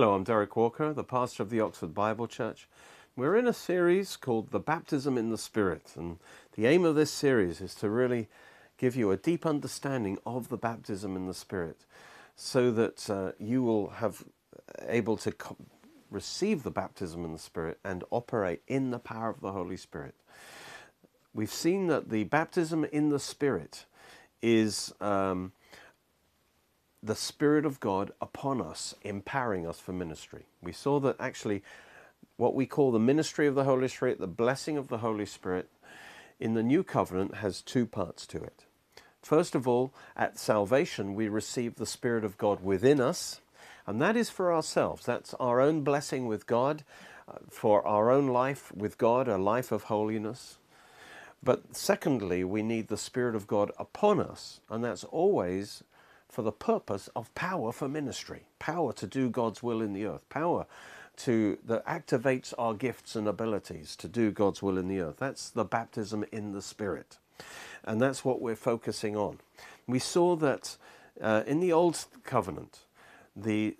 Hello, I'm Derek Walker, the pastor of the Oxford Bible Church. We're in a series called The Baptism in the Spirit, and the aim of this series is to really give you a deep understanding of the baptism in the Spirit so that uh, you will have able to receive the baptism in the Spirit and operate in the power of the Holy Spirit. We've seen that the baptism in the Spirit is um, the Spirit of God upon us, empowering us for ministry. We saw that actually what we call the ministry of the Holy Spirit, the blessing of the Holy Spirit, in the new covenant has two parts to it. First of all, at salvation, we receive the Spirit of God within us, and that is for ourselves. That's our own blessing with God, uh, for our own life with God, a life of holiness. But secondly, we need the Spirit of God upon us, and that's always for the purpose of power for ministry, power to do God's will in the earth, power to that activates our gifts and abilities to do God's will in the earth. That's the baptism in the Spirit, and that's what we're focusing on. We saw that uh, in the Old Covenant, the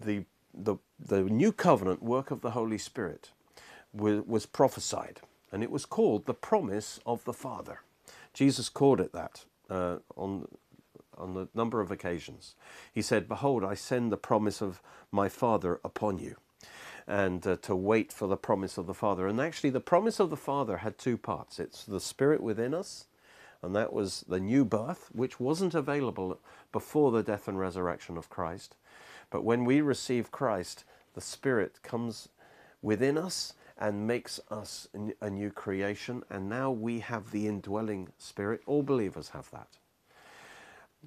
the the the new covenant work of the Holy Spirit was, prophesied, and it was called the promise of the Father. Jesus called it that uh, on on a number of occasions. He said, Behold, I send the promise of my Father upon you, and uh, to wait for the promise of the Father. And actually, the promise of the Father had two parts it's the Spirit within us, and that was the new birth, which wasn't available before the death and resurrection of Christ. But when we receive Christ, the Spirit comes within us and makes us a new creation, and now we have the indwelling Spirit. All believers have that.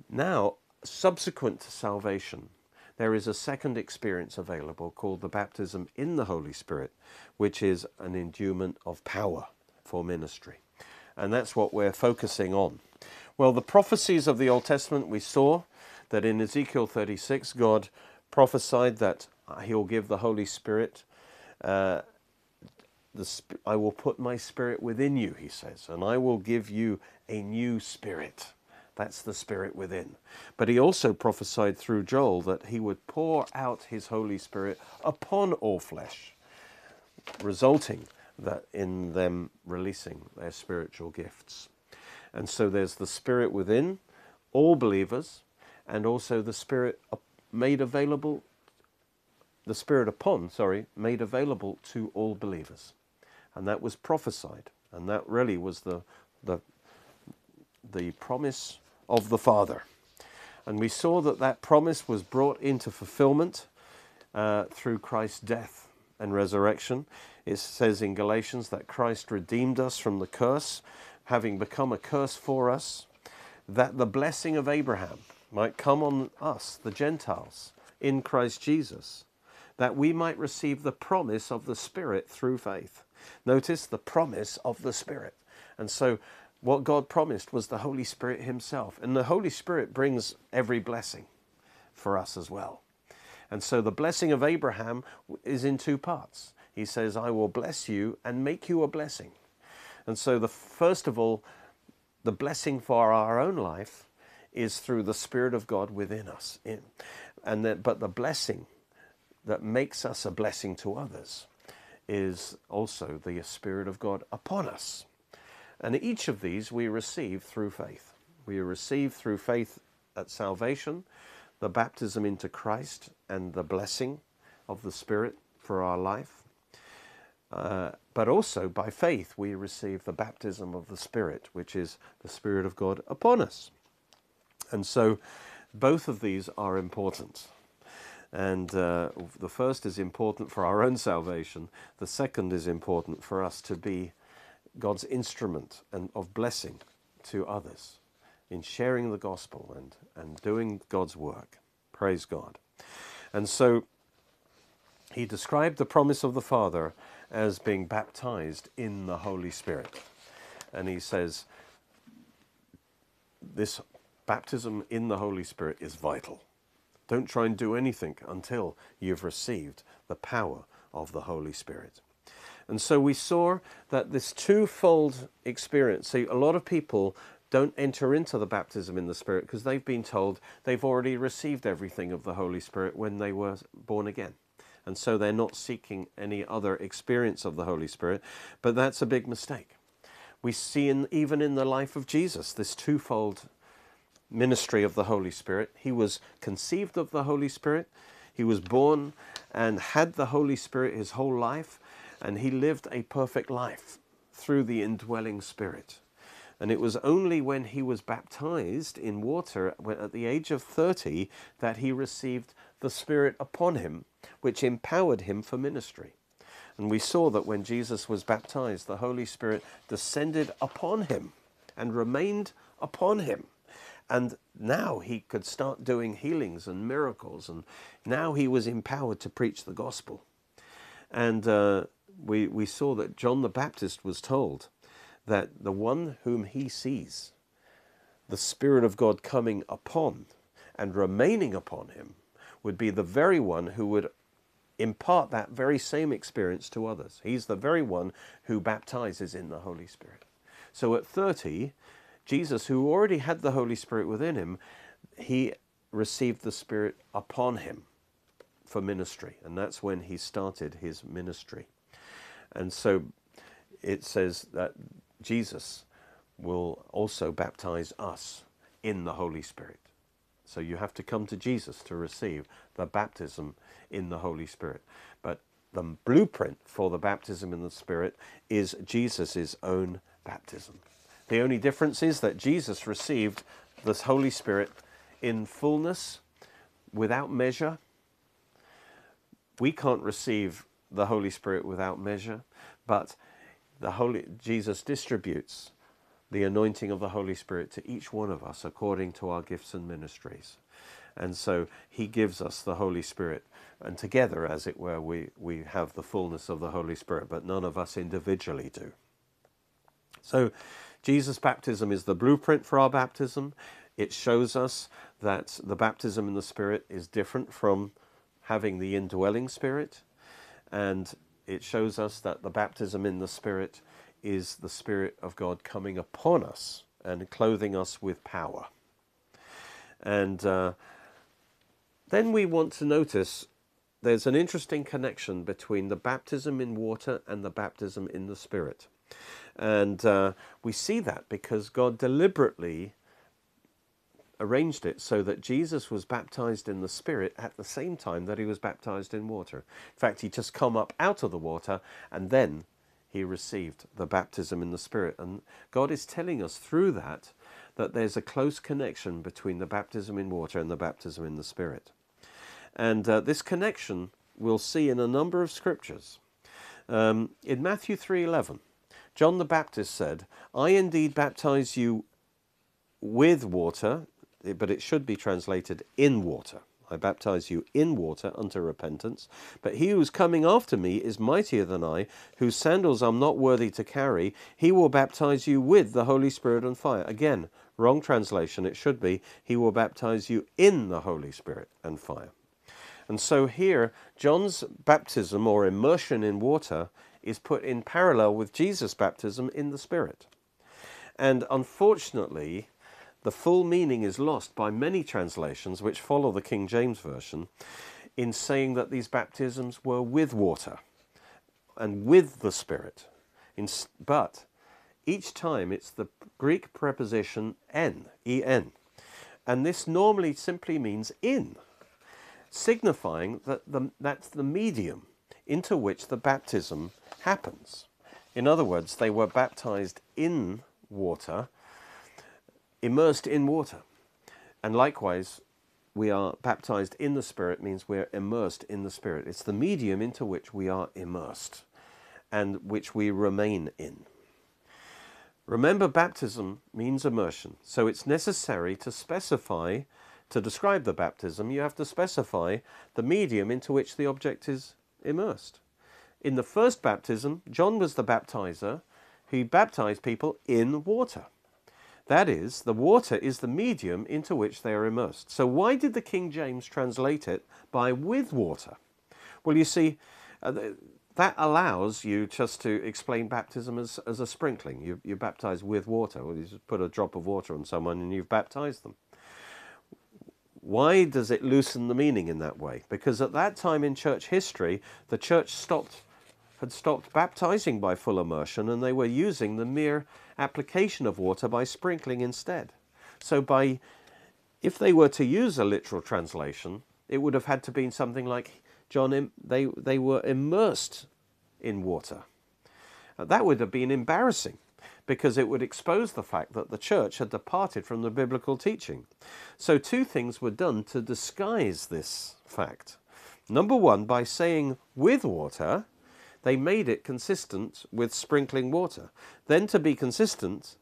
Now, subsequent to salvation, there is a second experience available called the baptism in the Holy Spirit, which is an endowment of power for ministry. And that's what we're focusing on. Well, the prophecies of the Old Testament, we saw that in Ezekiel 36, God prophesied that He'll give the Holy Spirit. Uh, the, I will put my spirit within you, he says, and I will give you a new spirit. That's the Spirit within. But he also prophesied through Joel that he would pour out his Holy Spirit upon all flesh, resulting that in them releasing their spiritual gifts. And so there's the Spirit within all believers, and also the Spirit made available, the Spirit upon, sorry, made available to all believers. And that was prophesied. And that really was the, the, the promise of the Father. And we saw that that promise was brought into fulfillment uh, through Christ's death and resurrection. It says in Galatians that Christ redeemed us from the curse, having become a curse for us, that the blessing of Abraham might come on us, the Gentiles, in Christ Jesus, that we might receive the promise of the Spirit through faith. Notice the promise of the Spirit. And so what God promised was the Holy Spirit Himself. And the Holy Spirit brings every blessing for us as well. And so the blessing of Abraham is in two parts. He says, I will bless you and make you a blessing. And so, the first of all, the blessing for our own life is through the Spirit of God within us. And that, but the blessing that makes us a blessing to others is also the Spirit of God upon us. And each of these we receive through faith. We receive through faith at salvation, the baptism into Christ, and the blessing of the Spirit for our life. Uh, but also by faith, we receive the baptism of the Spirit, which is the Spirit of God upon us. And so both of these are important. And uh, the first is important for our own salvation, the second is important for us to be God's instrument and of blessing to others in sharing the gospel and, and doing God's work. Praise God. And so he described the promise of the Father as being baptized in the Holy Spirit. And he says, this baptism in the Holy Spirit is vital. Don't try and do anything until you've received the power of the Holy Spirit. And so we saw that this twofold experience, see, a lot of people don't enter into the baptism in the Spirit because they've been told they've already received everything of the Holy Spirit when they were born again. And so they're not seeking any other experience of the Holy Spirit. But that's a big mistake. We see in, even in the life of Jesus this twofold ministry of the Holy Spirit. He was conceived of the Holy Spirit, he was born and had the Holy Spirit his whole life, and he lived a perfect life through the indwelling Spirit. And it was only when he was baptized in water at the age of 30 that he received the Spirit upon him, which empowered him for ministry. And we saw that when Jesus was baptized, the Holy Spirit descended upon him and remained upon him. And now he could start doing healings and miracles, and now he was empowered to preach the gospel. And uh, we, we saw that John the Baptist was told that the one whom he sees, the Spirit of God coming upon and remaining upon him, would be the very one who would impart that very same experience to others. He's the very one who baptizes in the Holy Spirit. So at 30, Jesus, who already had the Holy Spirit within him, he received the Spirit upon him for ministry. And that's when he started his ministry. And so it says that Jesus will also baptize us in the Holy Spirit. So you have to come to Jesus to receive the baptism in the Holy Spirit. But the blueprint for the baptism in the Spirit is Jesus' own baptism. The only difference is that Jesus received the Holy Spirit in fullness, without measure. We can't receive the Holy Spirit without measure, but the Holy Jesus distributes the anointing of the Holy Spirit to each one of us according to our gifts and ministries. And so he gives us the Holy Spirit. And together, as it were, we, we have the fullness of the Holy Spirit, but none of us individually do. So Jesus' baptism is the blueprint for our baptism. It shows us that the baptism in the Spirit is different from having the indwelling Spirit. And it shows us that the baptism in the Spirit is the Spirit of God coming upon us and clothing us with power. And uh, then we want to notice there's an interesting connection between the baptism in water and the baptism in the Spirit. And uh, we see that because God deliberately arranged it so that Jesus was baptized in the Spirit at the same time that he was baptized in water. In fact, he just come up out of the water and then he received the baptism in the Spirit. And God is telling us through that that there's a close connection between the baptism in water and the baptism in the Spirit. And uh, this connection we'll see in a number of scriptures. Um, in Matthew 3:11, John the Baptist said, I indeed baptize you with water, but it should be translated in water. I baptize you in water unto repentance. But he who is coming after me is mightier than I, whose sandals I'm not worthy to carry. He will baptize you with the Holy Spirit and fire. Again, wrong translation. It should be, He will baptize you in the Holy Spirit and fire. And so here, John's baptism or immersion in water is put in parallel with Jesus' baptism in the Spirit. And unfortunately, the full meaning is lost by many translations which follow the King James Version in saying that these baptisms were with water and with the Spirit. In, but each time it's the Greek preposition en, en. And this normally simply means in, signifying that the, that's the medium into which the baptism happens. In other words, they were baptized in water, immersed in water. And likewise, we are baptized in the Spirit means we're immersed in the Spirit. It's the medium into which we are immersed and which we remain in. Remember, baptism means immersion, so it's necessary to specify, to describe the baptism, you have to specify the medium into which the object is immersed. In the first baptism, John was the baptizer who baptized people in water. That is, the water is the medium into which they are immersed. So, why did the King James translate it by with water? Well, you see, uh, that allows you just to explain baptism as, as a sprinkling. You, you baptize with water, you just put a drop of water on someone and you've baptized them. Why does it loosen the meaning in that way? Because at that time in church history, the church stopped, had stopped baptizing by full immersion and they were using the mere application of water by sprinkling instead. So by if they were to use a literal translation, it would have had to be something like John, they, they were immersed in water. Uh, that would have been embarrassing because it would expose the fact that the church had departed from the biblical teaching. So, two things were done to disguise this fact. Number one, by saying with water, they made it consistent with sprinkling water. Then, to be consistent,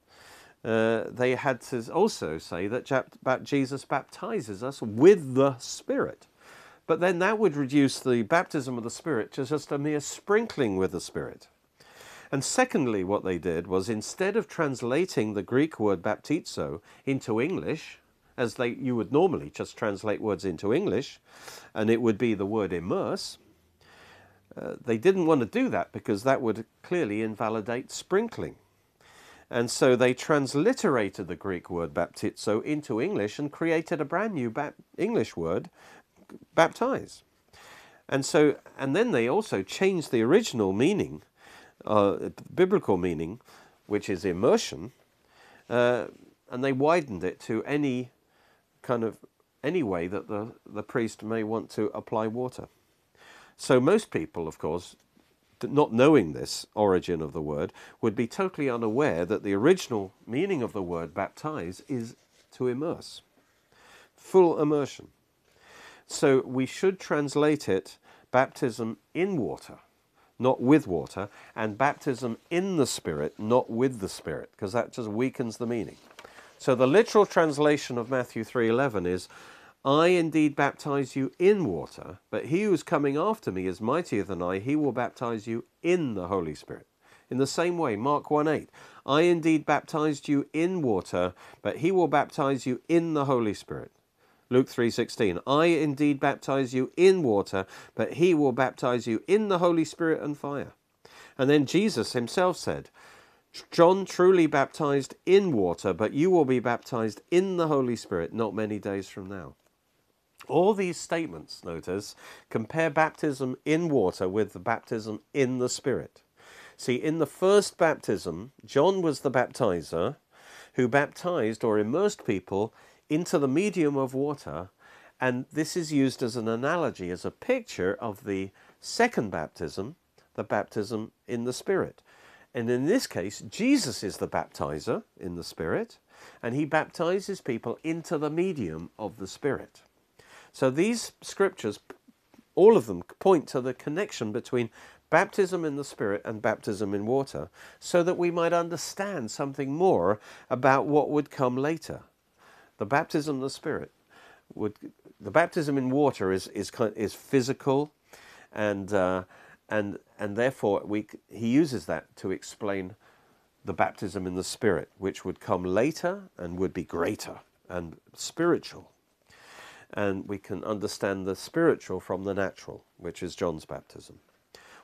uh, they had to also say that Jesus baptizes us with the Spirit. But then that would reduce the baptism of the Spirit to just a mere sprinkling with the Spirit. And secondly, what they did was instead of translating the Greek word baptizo into English, as they, you would normally just translate words into English, and it would be the word immerse, uh, they didn't want to do that because that would clearly invalidate sprinkling. And so they transliterated the Greek word baptizo into English and created a brand new English word, baptize. And so, and then they also changed the original meaning uh, biblical meaning, which is immersion, uh, and they widened it to any kind of any way that the, the priest may want to apply water. So most people, of course, not knowing this origin of the word, would be totally unaware that the original meaning of the word baptize is to immerse, full immersion. So we should translate it baptism in water not with water, and baptism in the Spirit, not with the Spirit, because that just weakens the meaning. So the literal translation of Matthew 3:11 is I indeed baptize you in water, but he who is coming after me is mightier than I, he will baptize you in the Holy Spirit. In the same way, Mark 1:8, I indeed baptized you in water, but he will baptize you in the Holy Spirit. Luke 3:16 I indeed baptize you in water but he will baptize you in the holy spirit and fire and then Jesus himself said John truly baptized in water but you will be baptized in the holy spirit not many days from now all these statements notice compare baptism in water with the baptism in the spirit see in the first baptism John was the baptizer who baptized or immersed people into the medium of water. And this is used as an analogy, as a picture of the second baptism, the baptism in the Spirit. And in this case, Jesus is the baptizer in the Spirit, and he baptizes people into the medium of the Spirit. So these scriptures, all of them, point to the connection between baptism in the Spirit and baptism in water, so that we might understand something more about what would come later. The baptism of the Spirit would the baptism in water is is is physical, and uh, and and therefore we he uses that to explain the baptism in the Spirit, which would come later and would be greater and spiritual. And we can understand the spiritual from the natural, which is John's baptism.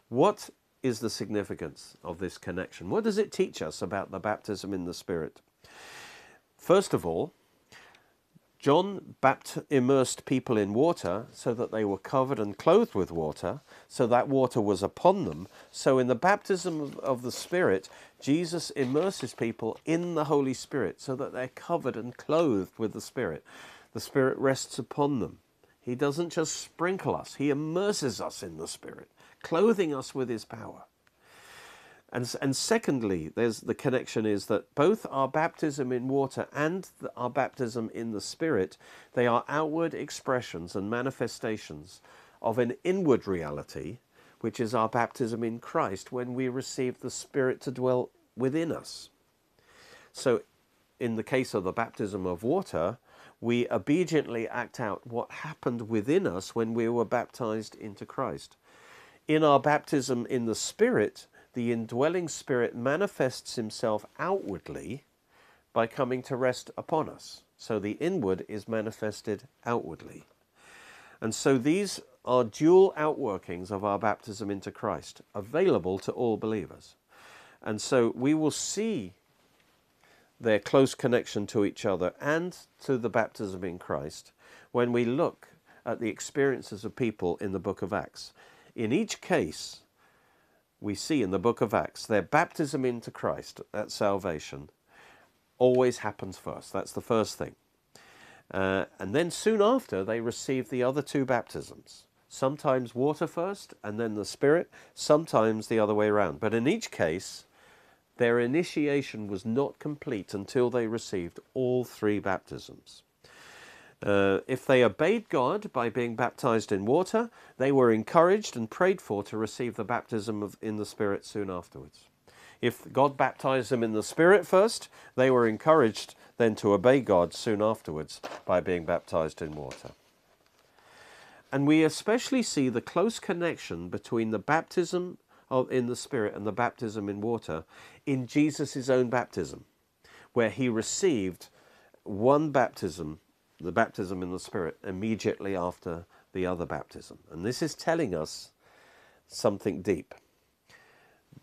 What is the significance of this connection? What does it teach us about the baptism in the Spirit? First of all, John immersed people in water so that they were covered and clothed with water, so that water was upon them. So, in the baptism of, of the Spirit, Jesus immerses people in the Holy Spirit so that they're covered and clothed with the Spirit. The Spirit rests upon them. He doesn't just sprinkle us, He immerses us in the Spirit, clothing us with His power. And, and secondly, there's the connection is that both our baptism in water and the, our baptism in the Spirit, they are outward expressions and manifestations of an inward reality, which is our baptism in Christ when we receive the Spirit to dwell within us. So, in the case of the baptism of water, we obediently act out what happened within us when we were baptized into Christ. In our baptism in the Spirit, the indwelling Spirit manifests himself outwardly by coming to rest upon us. So the inward is manifested outwardly. And so these are dual outworkings of our baptism into Christ, available to all believers. And so we will see their close connection to each other and to the baptism in Christ when we look at the experiences of people in the book of Acts. In each case, we see in the book of Acts their baptism into Christ, that salvation, always happens first. That's the first thing. Uh, and then soon after, they receive the other two baptisms. Sometimes water first and then the Spirit, sometimes the other way around. But in each case, their initiation was not complete until they received all three baptisms. Uh, if they obeyed God by being baptized in water, they were encouraged and prayed for to receive the baptism of, in the Spirit soon afterwards. If God baptized them in the Spirit first, they were encouraged then to obey God soon afterwards by being baptized in water. And we especially see the close connection between the baptism of, in the Spirit and the baptism in water in Jesus' own baptism, where he received one baptism, the baptism in the Spirit, immediately after the other baptism. And this is telling us something deep.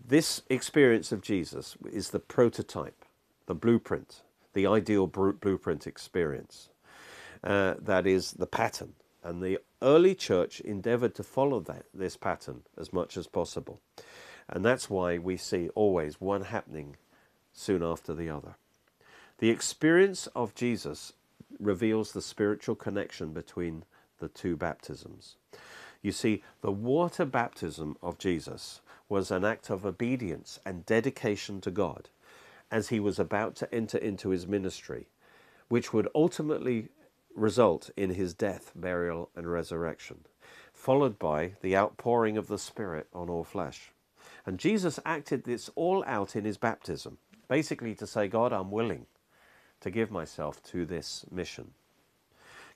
This experience of Jesus is the prototype, the blueprint, the ideal blueprint experience. Uh, that is the pattern. And the early church endeavored to follow that, this pattern as much as possible. And that's why we see always one happening soon after the other. The experience of Jesus reveals the spiritual connection between the two baptisms. You see, the water baptism of Jesus was an act of obedience and dedication to God as he was about to enter into his ministry, which would ultimately result in his death, burial, and resurrection, followed by the outpouring of the Spirit on all flesh. And Jesus acted this all out in his baptism, basically to say, God, I'm willing to give myself to this mission.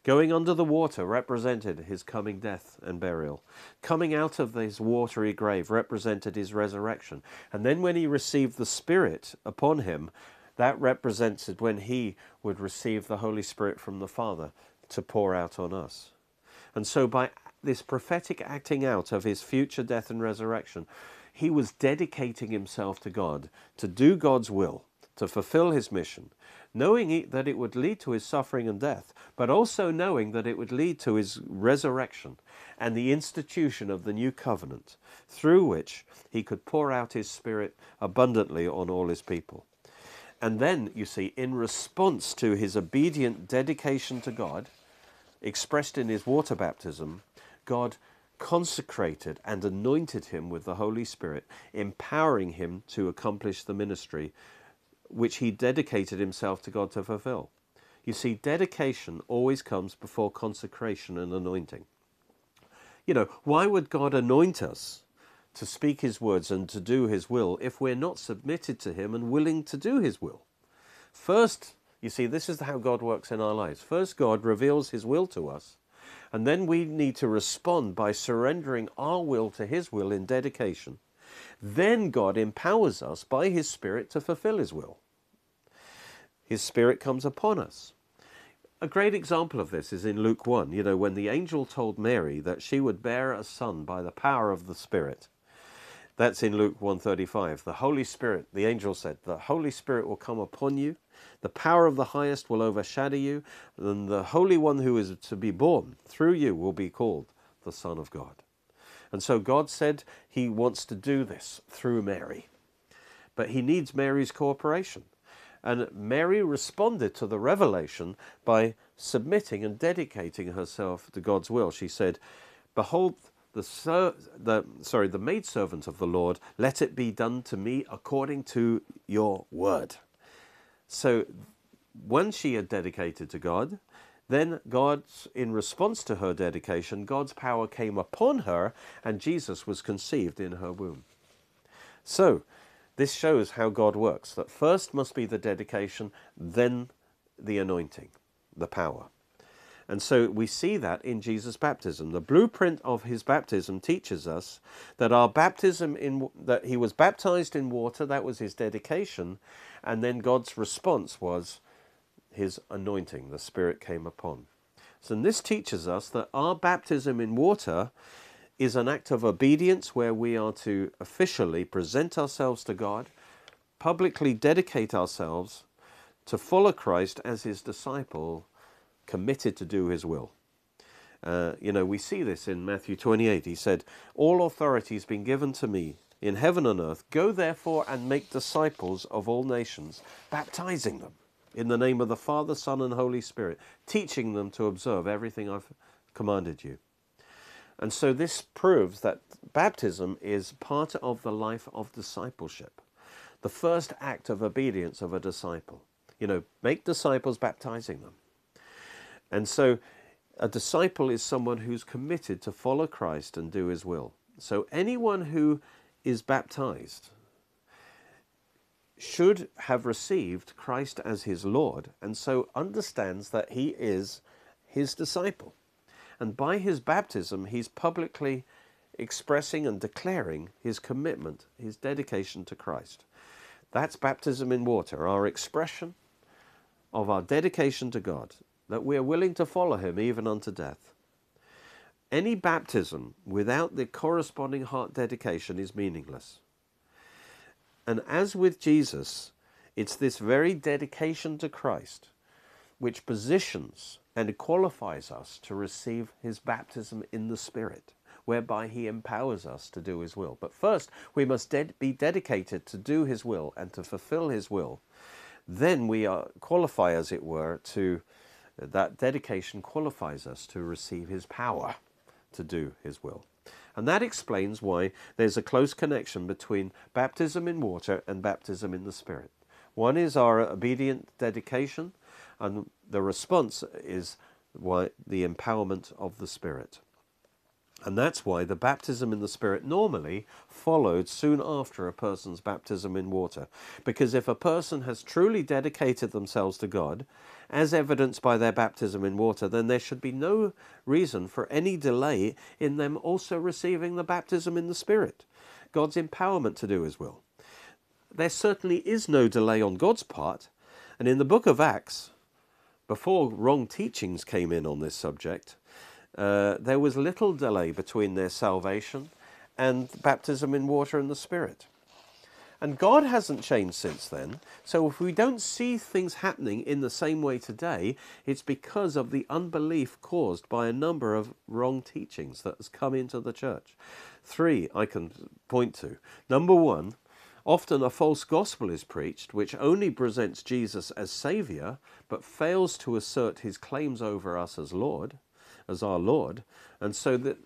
Going under the water represented his coming death and burial. Coming out of his watery grave represented his resurrection. And then when he received the Spirit upon him, that represented when he would receive the Holy Spirit from the Father to pour out on us. And so, by this prophetic acting out of his future death and resurrection, he was dedicating himself to God to do God's will, to fulfill his mission, knowing that it would lead to his suffering and death, but also knowing that it would lead to his resurrection and the institution of the new covenant, through which he could pour out his Spirit abundantly on all his people. And then, you see, in response to his obedient dedication to God, expressed in his water baptism, God consecrated and anointed him with the Holy Spirit, empowering him to accomplish the ministry which he dedicated himself to God to fulfill. You see, dedication always comes before consecration and anointing. You know, why would God anoint us to speak his words and to do his will if we're not submitted to him and willing to do his will? First, you see, this is how God works in our lives. First, God reveals his will to us, and then we need to respond by surrendering our will to his will in dedication then God empowers us by His Spirit to fulfill His will. His Spirit comes upon us. A great example of this is in Luke 1, you know, when the angel told Mary that she would bear a son by the power of the Spirit. That's in Luke 135. The Holy Spirit, the angel said, the Holy Spirit will come upon you, the power of the highest will overshadow you, and the Holy One who is to be born through you will be called the Son of God. And so God said he wants to do this through Mary. But he needs Mary's cooperation. And Mary responded to the revelation by submitting and dedicating herself to God's will. She said, Behold, the, ser- the sorry, the maidservant of the Lord, let it be done to me according to your word. So when she had dedicated to God, then God's, in response to her dedication, God's power came upon her and Jesus was conceived in her womb. So, this shows how God works that first must be the dedication, then the anointing, the power. And so we see that in Jesus' baptism. The blueprint of his baptism teaches us that our baptism in that he was baptized in water, that was his dedication, and then God's response was his anointing, the Spirit came upon. And this teaches us that our baptism in water is an act of obedience where we are to officially present ourselves to God, publicly dedicate ourselves to follow Christ as his disciple, committed to do his will. Uh, you know, we see this in Matthew 28. He said, All authority has been given to me in heaven and earth. Go therefore and make disciples of all nations, baptizing them in the name of the Father, Son, and Holy Spirit, teaching them to observe everything I've commanded you. And so this proves that baptism is part of the life of discipleship, the first act of obedience of a disciple. You know, make disciples, baptizing them. And so a disciple is someone who's committed to follow Christ and do his will. So anyone who is baptized should have received Christ as his Lord and so understands that he is his disciple. And by his baptism, he's publicly expressing and declaring his commitment, his dedication to Christ. That's baptism in water, our expression of our dedication to God, that we are willing to follow him even unto death. Any baptism without the corresponding heart dedication is meaningless. And as with Jesus, it's this very dedication to Christ which positions and qualifies us to receive his baptism in the Spirit, whereby he empowers us to do his will. But first, we must be dedicated to do his will and to fulfill his will. Then we are, qualify, as it were, to that dedication qualifies us to receive his power to do his will. And that explains why there's a close connection between baptism in water and baptism in the Spirit. One is our obedient dedication, and the response is why the empowerment of the Spirit. And that's why the baptism in the Spirit normally followed soon after a person's baptism in water. Because if a person has truly dedicated themselves to God, as evidenced by their baptism in water, then there should be no reason for any delay in them also receiving the baptism in the Spirit, God's empowerment to do His will. There certainly is no delay on God's part. And in the book of Acts, before wrong teachings came in on this subject, uh, there was little delay between their salvation and baptism in water and the Spirit. And God hasn't changed since then. So if we don't see things happening in the same way today, it's because of the unbelief caused by a number of wrong teachings that has come into the church. Three I can point to. Number one, often a false gospel is preached which only presents Jesus as Saviour but fails to assert his claims over us as Lord as our Lord. And so that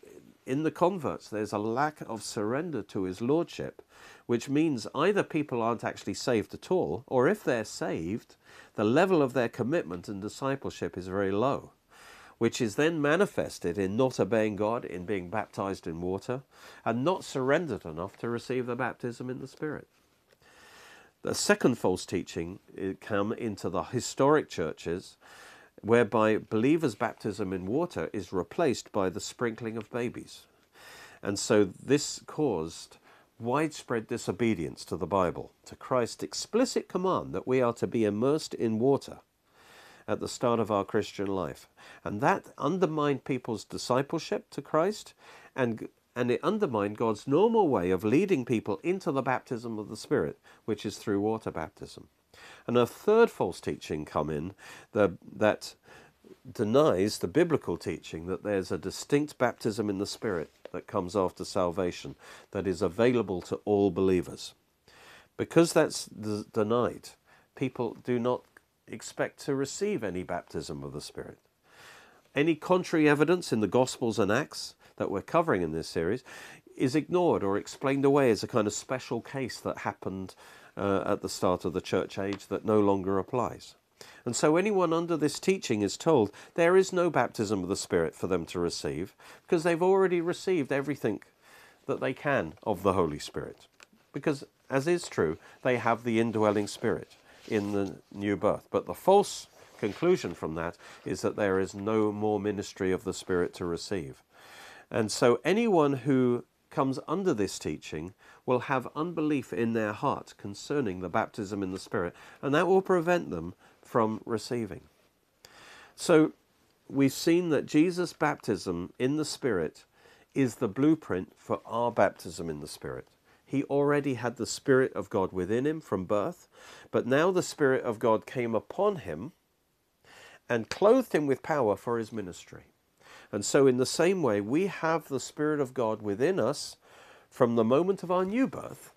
in the converts, there's a lack of surrender to his lordship, which means either people aren't actually saved at all, or if they're saved, the level of their commitment and discipleship is very low, which is then manifested in not obeying God, in being baptized in water, and not surrendered enough to receive the baptism in the Spirit. The second false teaching come into the historic churches whereby believers' baptism in water is replaced by the sprinkling of babies. And so this caused widespread disobedience to the Bible, to Christ's explicit command that we are to be immersed in water at the start of our Christian life. And that undermined people's discipleship to Christ and and it undermined God's normal way of leading people into the baptism of the Spirit, which is through water baptism. And a third false teaching come in the, that denies the biblical teaching that there's a distinct baptism in the Spirit that comes after salvation that is available to all believers. Because that's d- denied, people do not expect to receive any baptism of the Spirit. Any contrary evidence in the Gospels and Acts that we're covering in this series is ignored or explained away as a kind of special case that happened uh, at the start of the church age that no longer applies. And so anyone under this teaching is told there is no baptism of the Spirit for them to receive because they've already received everything that they can of the Holy Spirit. Because, as is true, they have the indwelling Spirit in the new birth. But the false conclusion from that is that there is no more ministry of the Spirit to receive. And so anyone who comes under this teaching will have unbelief in their heart concerning the baptism in the Spirit, and that will prevent them from receiving. So, we've seen that Jesus' baptism in the Spirit is the blueprint for our baptism in the Spirit. He already had the Spirit of God within him from birth, but now the Spirit of God came upon him and clothed him with power for his ministry. And so, in the same way, we have the Spirit of God within us from the moment of our new birth,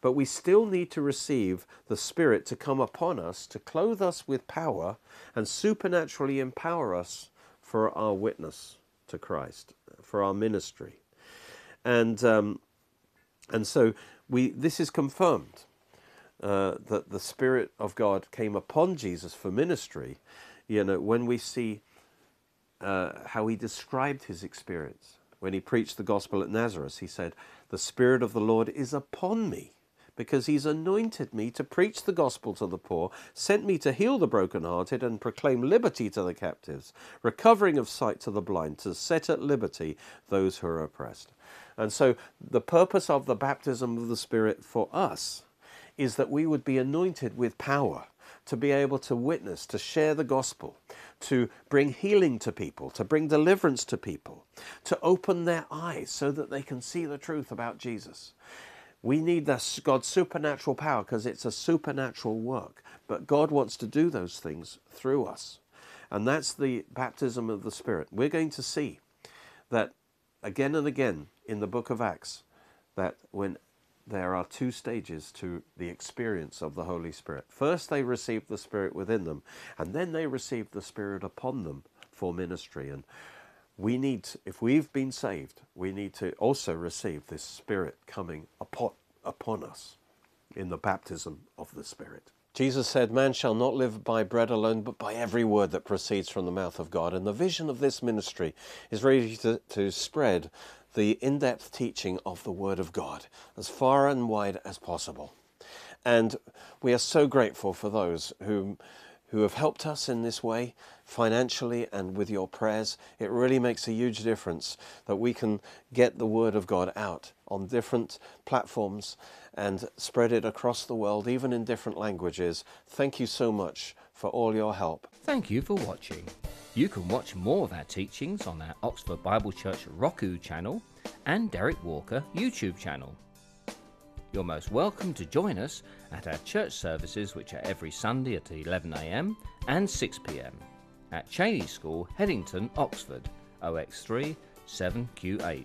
but we still need to receive the Spirit to come upon us, to clothe us with power, and supernaturally empower us for our witness to Christ, for our ministry. And, um, and so we, this is confirmed uh, that the Spirit of God came upon Jesus for ministry. You know, when we see uh, how he described his experience. When he preached the gospel at Nazareth, he said, The Spirit of the Lord is upon me because he's anointed me to preach the gospel to the poor, sent me to heal the brokenhearted and proclaim liberty to the captives, recovering of sight to the blind, to set at liberty those who are oppressed. And so, the purpose of the baptism of the Spirit for us is that we would be anointed with power to be able to witness, to share the gospel, to bring healing to people, to bring deliverance to people, to open their eyes so that they can see the truth about Jesus. We need this God's supernatural power because it's a supernatural work. But God wants to do those things through us. And that's the baptism of the Spirit. We're going to see that again and again in the book of Acts that when there are two stages to the experience of the Holy Spirit. First, they receive the Spirit within them, and then they receive the Spirit upon them for ministry. And we need, if we've been saved, we need to also receive this Spirit coming upon, upon us in the baptism of the Spirit. Jesus said, Man shall not live by bread alone, but by every word that proceeds from the mouth of God. And the vision of this ministry is really to, to spread the in depth teaching of the Word of God as far and wide as possible. And we are so grateful for those who, who have helped us in this way financially and with your prayers. It really makes a huge difference that we can get the Word of God out on different platforms and spread it across the world, even in different languages. Thank you so much for all your help. Thank you for watching. You can watch more of our teachings on our Oxford Bible Church Roku channel and Derek Walker YouTube channel. You're most welcome to join us at our church services, which are every Sunday at 11am and 6pm at Cheney School, Headington, Oxford, OX3 7QH.